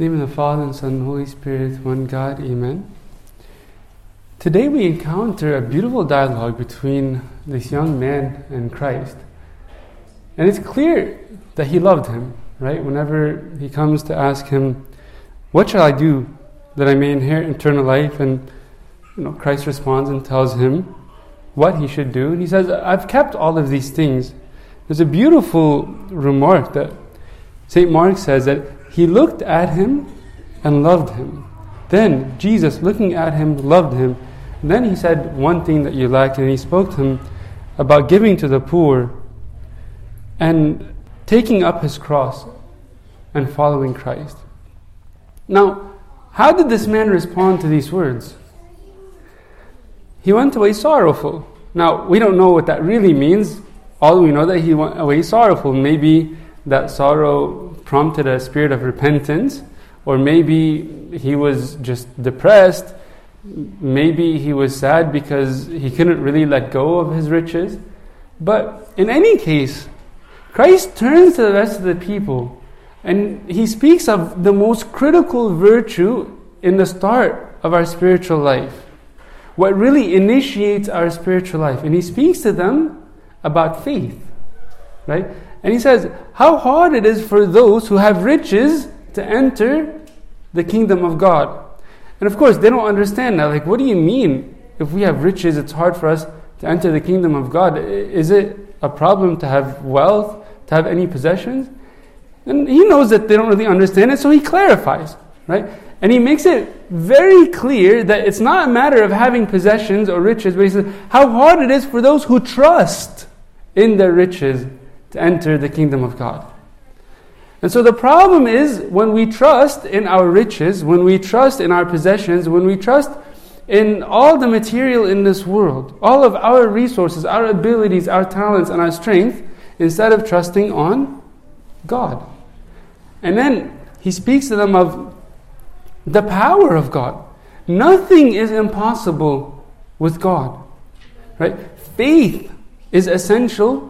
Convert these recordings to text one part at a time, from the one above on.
Name of the Father, and Son, and Holy Spirit, one God, Amen. Today we encounter a beautiful dialogue between this young man and Christ. And it's clear that he loved him, right? Whenever he comes to ask him, What shall I do that I may inherit eternal life? And you know, Christ responds and tells him what he should do. And he says, I've kept all of these things. There's a beautiful remark that St. Mark says that he looked at him and loved him. Then Jesus, looking at him, loved him. And then he said one thing that you lack, and he spoke to him about giving to the poor and taking up his cross and following Christ. Now, how did this man respond to these words? He went away sorrowful. Now, we don't know what that really means. All we know that he went away sorrowful. Maybe that sorrow prompted a spirit of repentance, or maybe he was just depressed, maybe he was sad because he couldn't really let go of his riches. But in any case, Christ turns to the rest of the people and he speaks of the most critical virtue in the start of our spiritual life. What really initiates our spiritual life. And he speaks to them about faith. Right? And he says, How hard it is for those who have riches to enter the kingdom of God. And of course, they don't understand that. Like, what do you mean? If we have riches, it's hard for us to enter the kingdom of God. Is it a problem to have wealth, to have any possessions? And he knows that they don't really understand it, so he clarifies, right? And he makes it very clear that it's not a matter of having possessions or riches, but he says how hard it is for those who trust in their riches to enter the kingdom of God. And so the problem is when we trust in our riches, when we trust in our possessions, when we trust in all the material in this world, all of our resources, our abilities, our talents, and our strength, instead of trusting on God. And then he speaks to them of the power of God. Nothing is impossible with God. Right? Faith is essential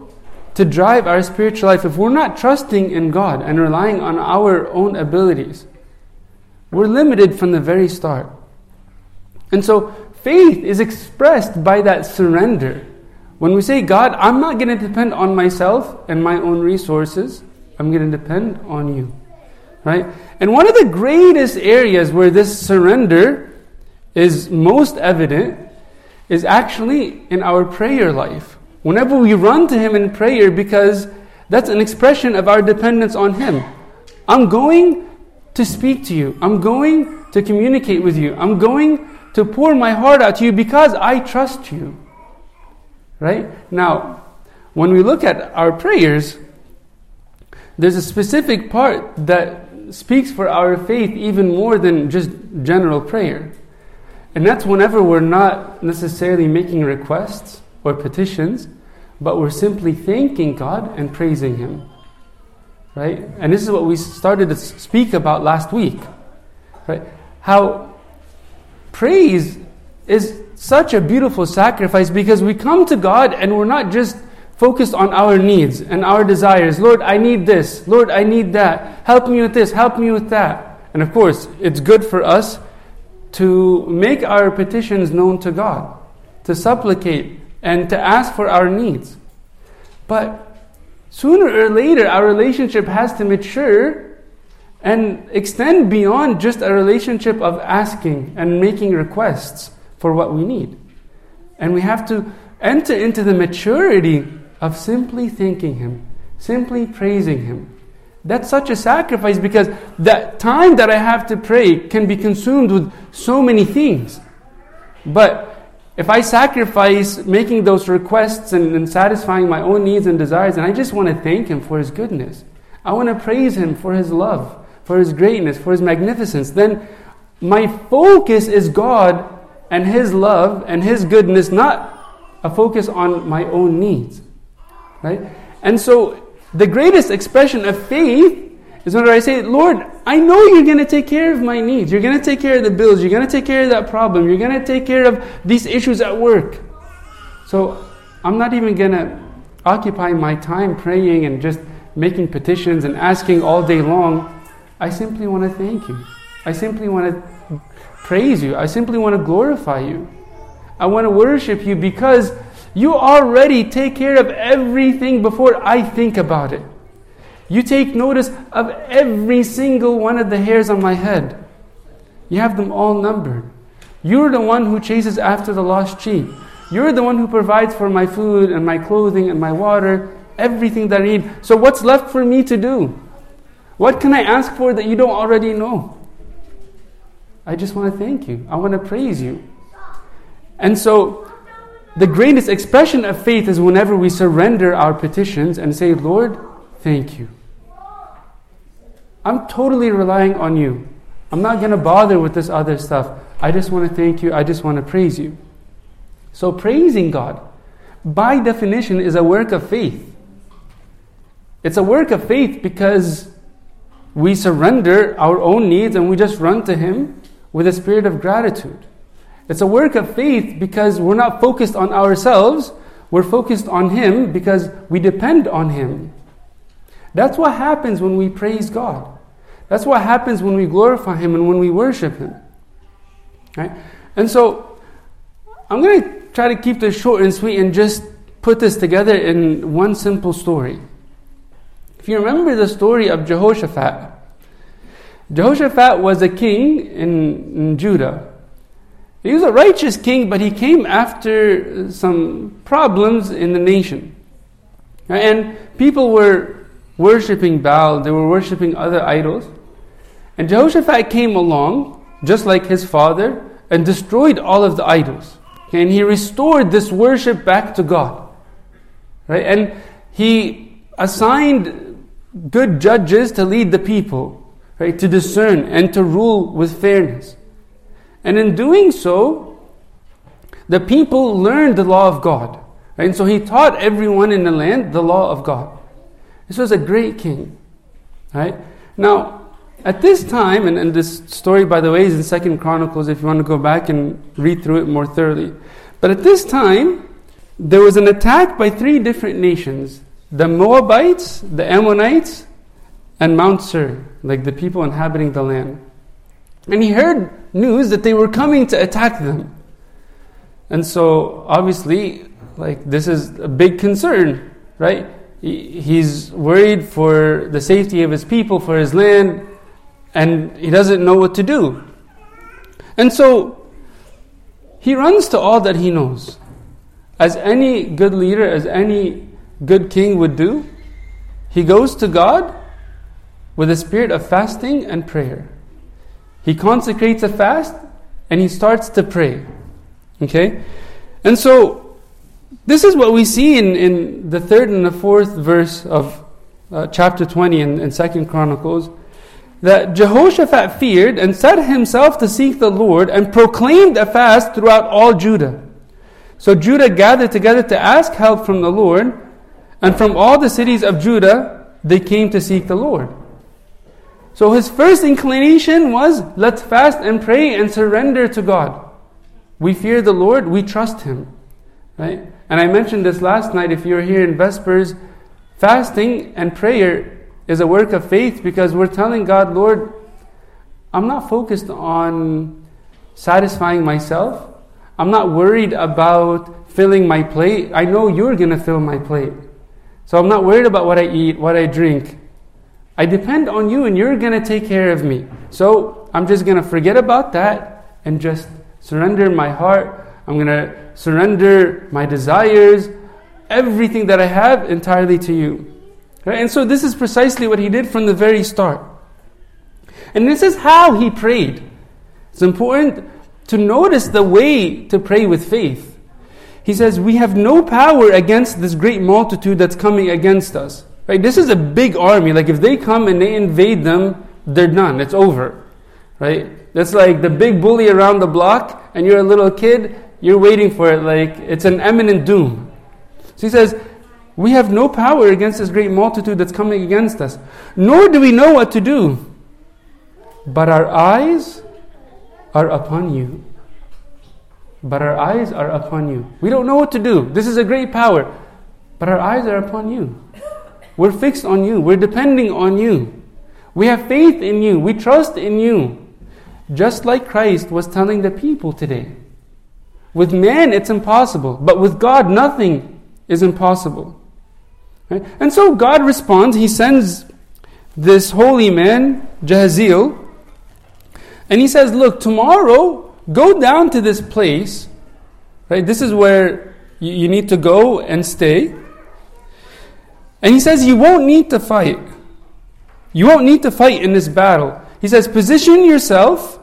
to drive our spiritual life, if we're not trusting in God and relying on our own abilities, we're limited from the very start. And so faith is expressed by that surrender. When we say, God, I'm not going to depend on myself and my own resources, I'm going to depend on you. Right? And one of the greatest areas where this surrender is most evident is actually in our prayer life. Whenever we run to Him in prayer, because that's an expression of our dependence on Him. I'm going to speak to you. I'm going to communicate with you. I'm going to pour my heart out to you because I trust you. Right? Now, when we look at our prayers, there's a specific part that speaks for our faith even more than just general prayer. And that's whenever we're not necessarily making requests, or petitions, but we're simply thanking God and praising Him. Right? And this is what we started to speak about last week. Right? How praise is such a beautiful sacrifice because we come to God and we're not just focused on our needs and our desires. Lord, I need this. Lord, I need that. Help me with this. Help me with that. And of course, it's good for us to make our petitions known to God, to supplicate and to ask for our needs. But sooner or later, our relationship has to mature and extend beyond just a relationship of asking and making requests for what we need. And we have to enter into the maturity of simply thanking Him, simply praising Him. That's such a sacrifice because that time that I have to pray can be consumed with so many things. But if I sacrifice making those requests and, and, satisfying my own needs and desires, and I just want to thank Him for His goodness, I want to praise Him for His love, for His greatness, for His magnificence, then my focus is God and His love and His goodness, not a focus on my own needs. Right? And so the greatest expression of faith is when I say, Lord, I know you're going to take care of my needs. You're going to take care of the bills. You're going to take care of that problem. You're going to take care of these issues at work. So I'm not even going to occupy my time praying and just making petitions and asking all day long. I simply want to thank you. I simply want to praise you. I simply want to glorify you. I want to worship you because you already take care of everything before I think about it. You take notice of every single one of the hairs on my head. You have them all numbered. You're the one who chases after the lost sheep. You're the one who provides for my food and my clothing and my water, everything that I need. So, what's left for me to do? What can I ask for that you don't already know? I just want to thank you. I want to praise you. And so, the greatest expression of faith is whenever we surrender our petitions and say, Lord, thank you. I'm totally relying on you. I'm not going to bother with this other stuff. I just want to thank you. I just want to praise you. So, praising God, by definition, is a work of faith. It's a work of faith because we surrender our own needs and we just run to Him with a spirit of gratitude. It's a work of faith because we're not focused on ourselves, we're focused on Him because we depend on Him. That's what happens when we praise God. That's what happens when we glorify Him and when we worship Him. Right? And so, I'm going to try to keep this short and sweet and just put this together in one simple story. If you remember the story of Jehoshaphat, Jehoshaphat was a king in, in Judah. He was a righteous king, but he came after some problems in the nation. And people were worshipping Baal, they were worshipping other idols. And Jehoshaphat came along, just like his father, and destroyed all of the idols. And he restored this worship back to God. Right? And he assigned good judges to lead the people, right? To discern and to rule with fairness. And in doing so, the people learned the law of God. And so he taught everyone in the land the law of God. This was a great king. Right? Now, at this time, and, and this story, by the way, is in Second Chronicles if you want to go back and read through it more thoroughly. But at this time, there was an attack by three different nations the Moabites, the Ammonites, and Mount Seir, like the people inhabiting the land. And he heard news that they were coming to attack them. And so, obviously, like this is a big concern, right? He's worried for the safety of his people, for his land, and he doesn't know what to do. And so, he runs to all that he knows. As any good leader, as any good king would do, he goes to God with a spirit of fasting and prayer. He consecrates a fast and he starts to pray. Okay? And so, this is what we see in, in the third and the fourth verse of uh, chapter 20 in, in Second Chronicles that Jehoshaphat feared and set himself to seek the Lord and proclaimed a fast throughout all Judah. So Judah gathered together to ask help from the Lord, and from all the cities of Judah, they came to seek the Lord. So his first inclination was let's fast and pray and surrender to God. We fear the Lord, we trust Him. Right? And I mentioned this last night if you're here in Vespers, fasting and prayer is a work of faith because we're telling God, Lord, I'm not focused on satisfying myself. I'm not worried about filling my plate. I know you're going to fill my plate. So I'm not worried about what I eat, what I drink. I depend on you and you're going to take care of me. So I'm just going to forget about that and just surrender my heart. I'm going to surrender my desires, everything that I have entirely to you. Right? And so this is precisely what he did from the very start. And this is how he prayed. It's important to notice the way to pray with faith. He says, We have no power against this great multitude that's coming against us. Right? This is a big army. Like if they come and they invade them, they're done. It's over. Right? That's like the big bully around the block, and you're a little kid, you're waiting for it like it's an imminent doom. So he says, We have no power against this great multitude that's coming against us, nor do we know what to do. But our eyes are upon you but our eyes are upon you. We don't know what to do. This is a great power, but our eyes are upon you. We're fixed on you. We're depending on you. We have faith in you. We trust in you. Just like Christ was telling the people today. With man, it's impossible, but with God, nothing is impossible. Right? And so God responds. He sends this holy man, Jahaziel, and he says, Look, tomorrow, go down to this place. Right? This is where you need to go and stay. And he says, You won't need to fight. You won't need to fight in this battle. He says, Position yourself,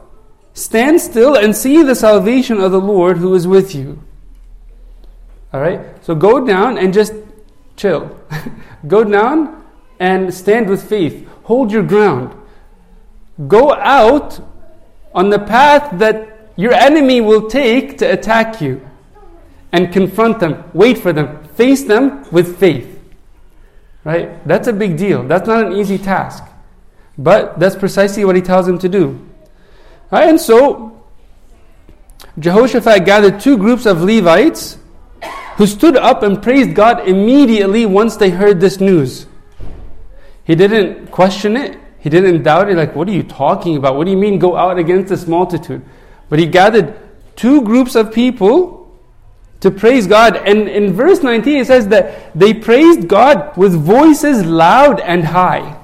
stand still, and see the salvation of the Lord who is with you. All right? So go down and just chill. go down and stand with faith. Hold your ground. Go out on the path that your enemy will take to attack you and confront them, wait for them, face them with faith. Right? That's a big deal. That's not an easy task. But that's precisely what he tells him to do. Right? And so, Jehoshaphat gathered two groups of Levites who stood up and praised God immediately once they heard this news. He didn't question it, he didn't doubt it, like, what are you talking about? What do you mean go out against this multitude? But he gathered two groups of people to praise God. And in verse 19, it says that they praised God with voices loud and high.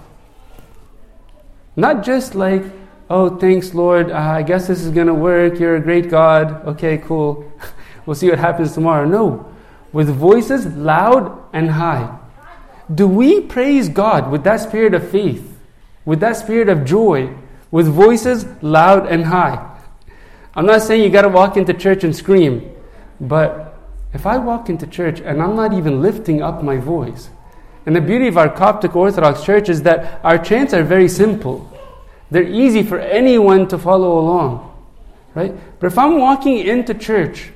Not just like, oh, thanks, Lord, uh, I guess this is going to work. You're a great God. Okay, cool. we'll see what happens tomorrow. No, with voices loud and high. Do we praise God with that spirit of faith, with that spirit of joy, with voices loud and high? I'm not saying you got to walk into church and scream. But if I walk into church and I'm not even lifting up my voice, and the beauty of our Coptic Orthodox Church is that our chants are very simple. They're easy for anyone to follow along. Right? But if I'm walking into church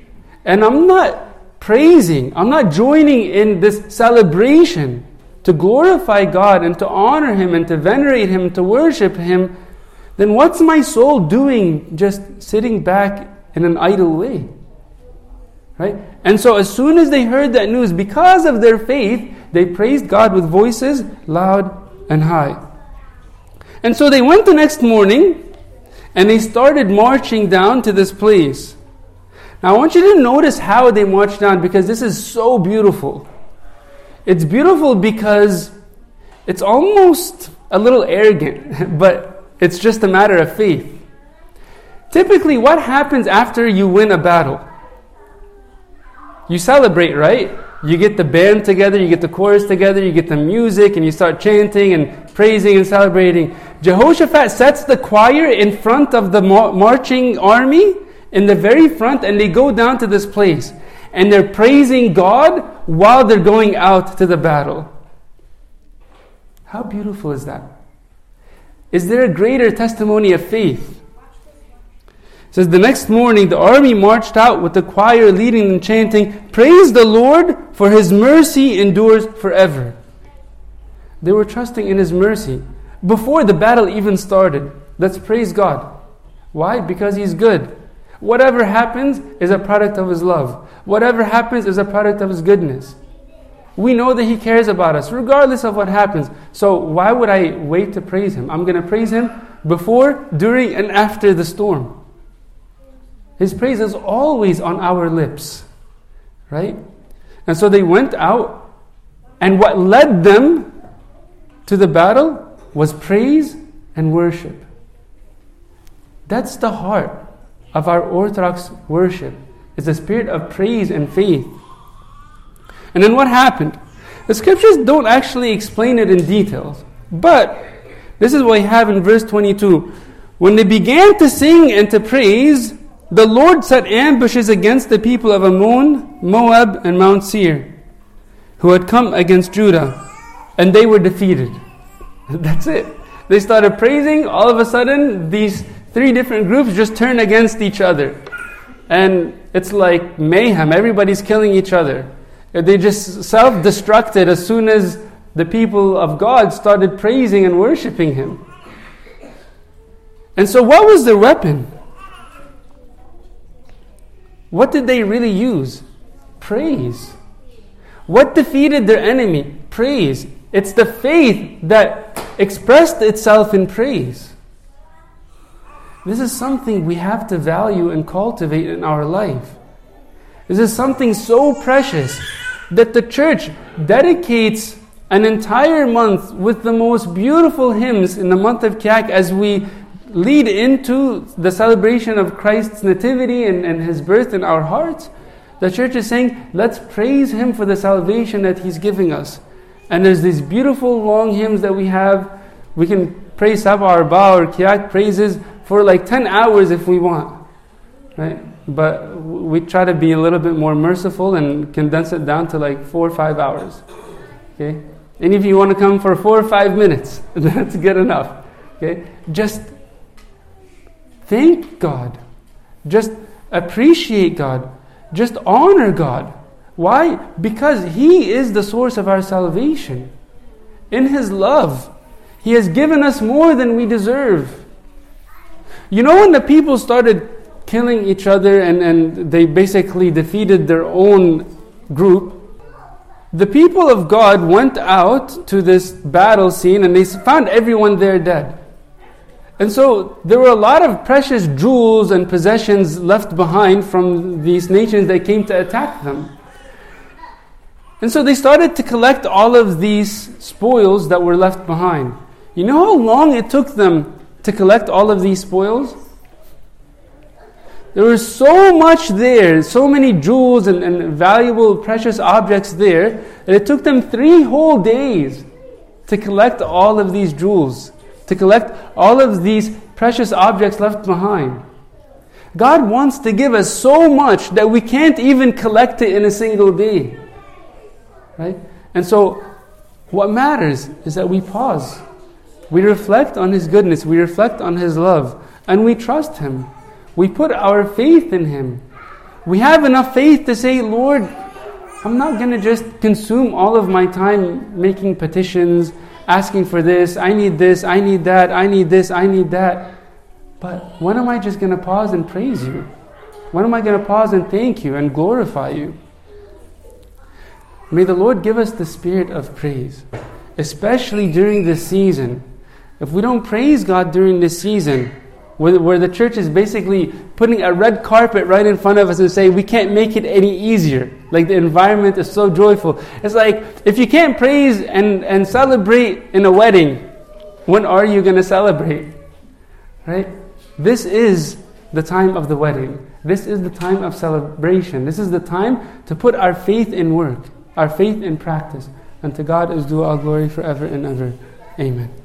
and I'm not praising, I'm not joining in this celebration to glorify God and to honor Him and to venerate Him, to worship Him, then what's my soul doing just sitting back in an idle way? Right? And so as soon as they heard that news, because of their faith, they praised God with voices loud and high. And so they went the next morning and they started marching down to this place. Now I want you to notice how they marched down because this is so beautiful. It's beautiful because it's almost a little arrogant, but it's just a matter of faith. Typically, what happens after you win a battle? you celebrate, right? You get the band together, you get the chorus together, you get the music, and you start chanting and praising and celebrating. Jehoshaphat sets the choir in front of the marching army, in the very front, and they go down to this place. And they're praising God while they're going out to the battle. How beautiful is that? Is there a greater testimony of faith? It says, The next morning the army marched out with the choir leading and chanting, Praise the Lord, for his mercy endures forever. They were trusting in his mercy before the battle even started. Let's praise God. Why? Because he's good. Whatever happens is a product of his love. Whatever happens is a product of his goodness. We know that he cares about us, regardless of what happens. So, why would I wait to praise him? I'm going to praise him before, during, and after the storm. His praise is always on our lips. Right? And so they went out, and what led them to the battle was praise and worship. That's the heart of our Orthodox worship. It's a spirit of praise and faith. And then what happened? The scriptures don't actually explain it in details, but this is what we have in verse 22. When they began to sing and to praise, the Lord set ambushes against the people of Ammon, Moab, and Mount Seir, who had come against Judah, and they were defeated. That's it. They started praising, all of a sudden, these three different groups just turn against each other. And it's like mayhem, everybody's killing each other. They just self destructed as soon as the people of God started praising and worshiping Him. And so, what was their weapon? What did they really use? Praise. What defeated their enemy? Praise. It's the faith that expressed itself in praise. This is something we have to value and cultivate in our life. This is something so precious that the church dedicates an entire month with the most beautiful hymns in the month of Kiak as we lead into the celebration of Christ's nativity and, and his birth in our hearts. The church is saying, let's praise him for the salvation that he's giving us. And there's these beautiful long hymns that we have. We can praise Sabah Arba or Kiak praises for like 10 hours if we want. Right? But we try to be a little bit more merciful and condense it down to like four or five hours. Okay? Any of you want to come for four or five minutes? That's good enough. Okay? Just thank God. Just appreciate God. Just honor God. Why? Because He is the source of our salvation. In His love, He has given us more than we deserve. You know, when the people started killing each other and, and they basically defeated their own group, the people of God went out to this battle scene and they found everyone there dead. And so there were a lot of precious jewels and possessions left behind from these nations that came to attack them. And so they started to collect all of these spoils that were left behind. You know how long it took them to collect all of these spoils? There was so much there, so many jewels and, and valuable, precious objects there, that it took them three whole days to collect all of these jewels, to collect all of these precious objects left behind. God wants to give us so much that we can't even collect it in a single day. Right? And so, what matters is that we pause we reflect on His goodness, we reflect on His love, and we trust Him. We put our faith in Him. We have enough faith to say, Lord, I'm not going to just consume all of my time making petitions, asking for this, I need this, I need that, I need this, I need that. But when am I just going to pause and praise you? When am I going to pause and thank you and glorify you? May the Lord give us the spirit of praise, especially during this season if we don't praise God during this season, where, the church is basically putting a red carpet right in front of us and saying we can't make it any easier, like the environment is so joyful. It's like if you can't praise and, and celebrate in a wedding, when are you going to celebrate? Right? This is the time of the wedding. This is the time of celebration. This is the time to put our faith in work, our faith in practice. And to God is due all glory forever and ever. Amen.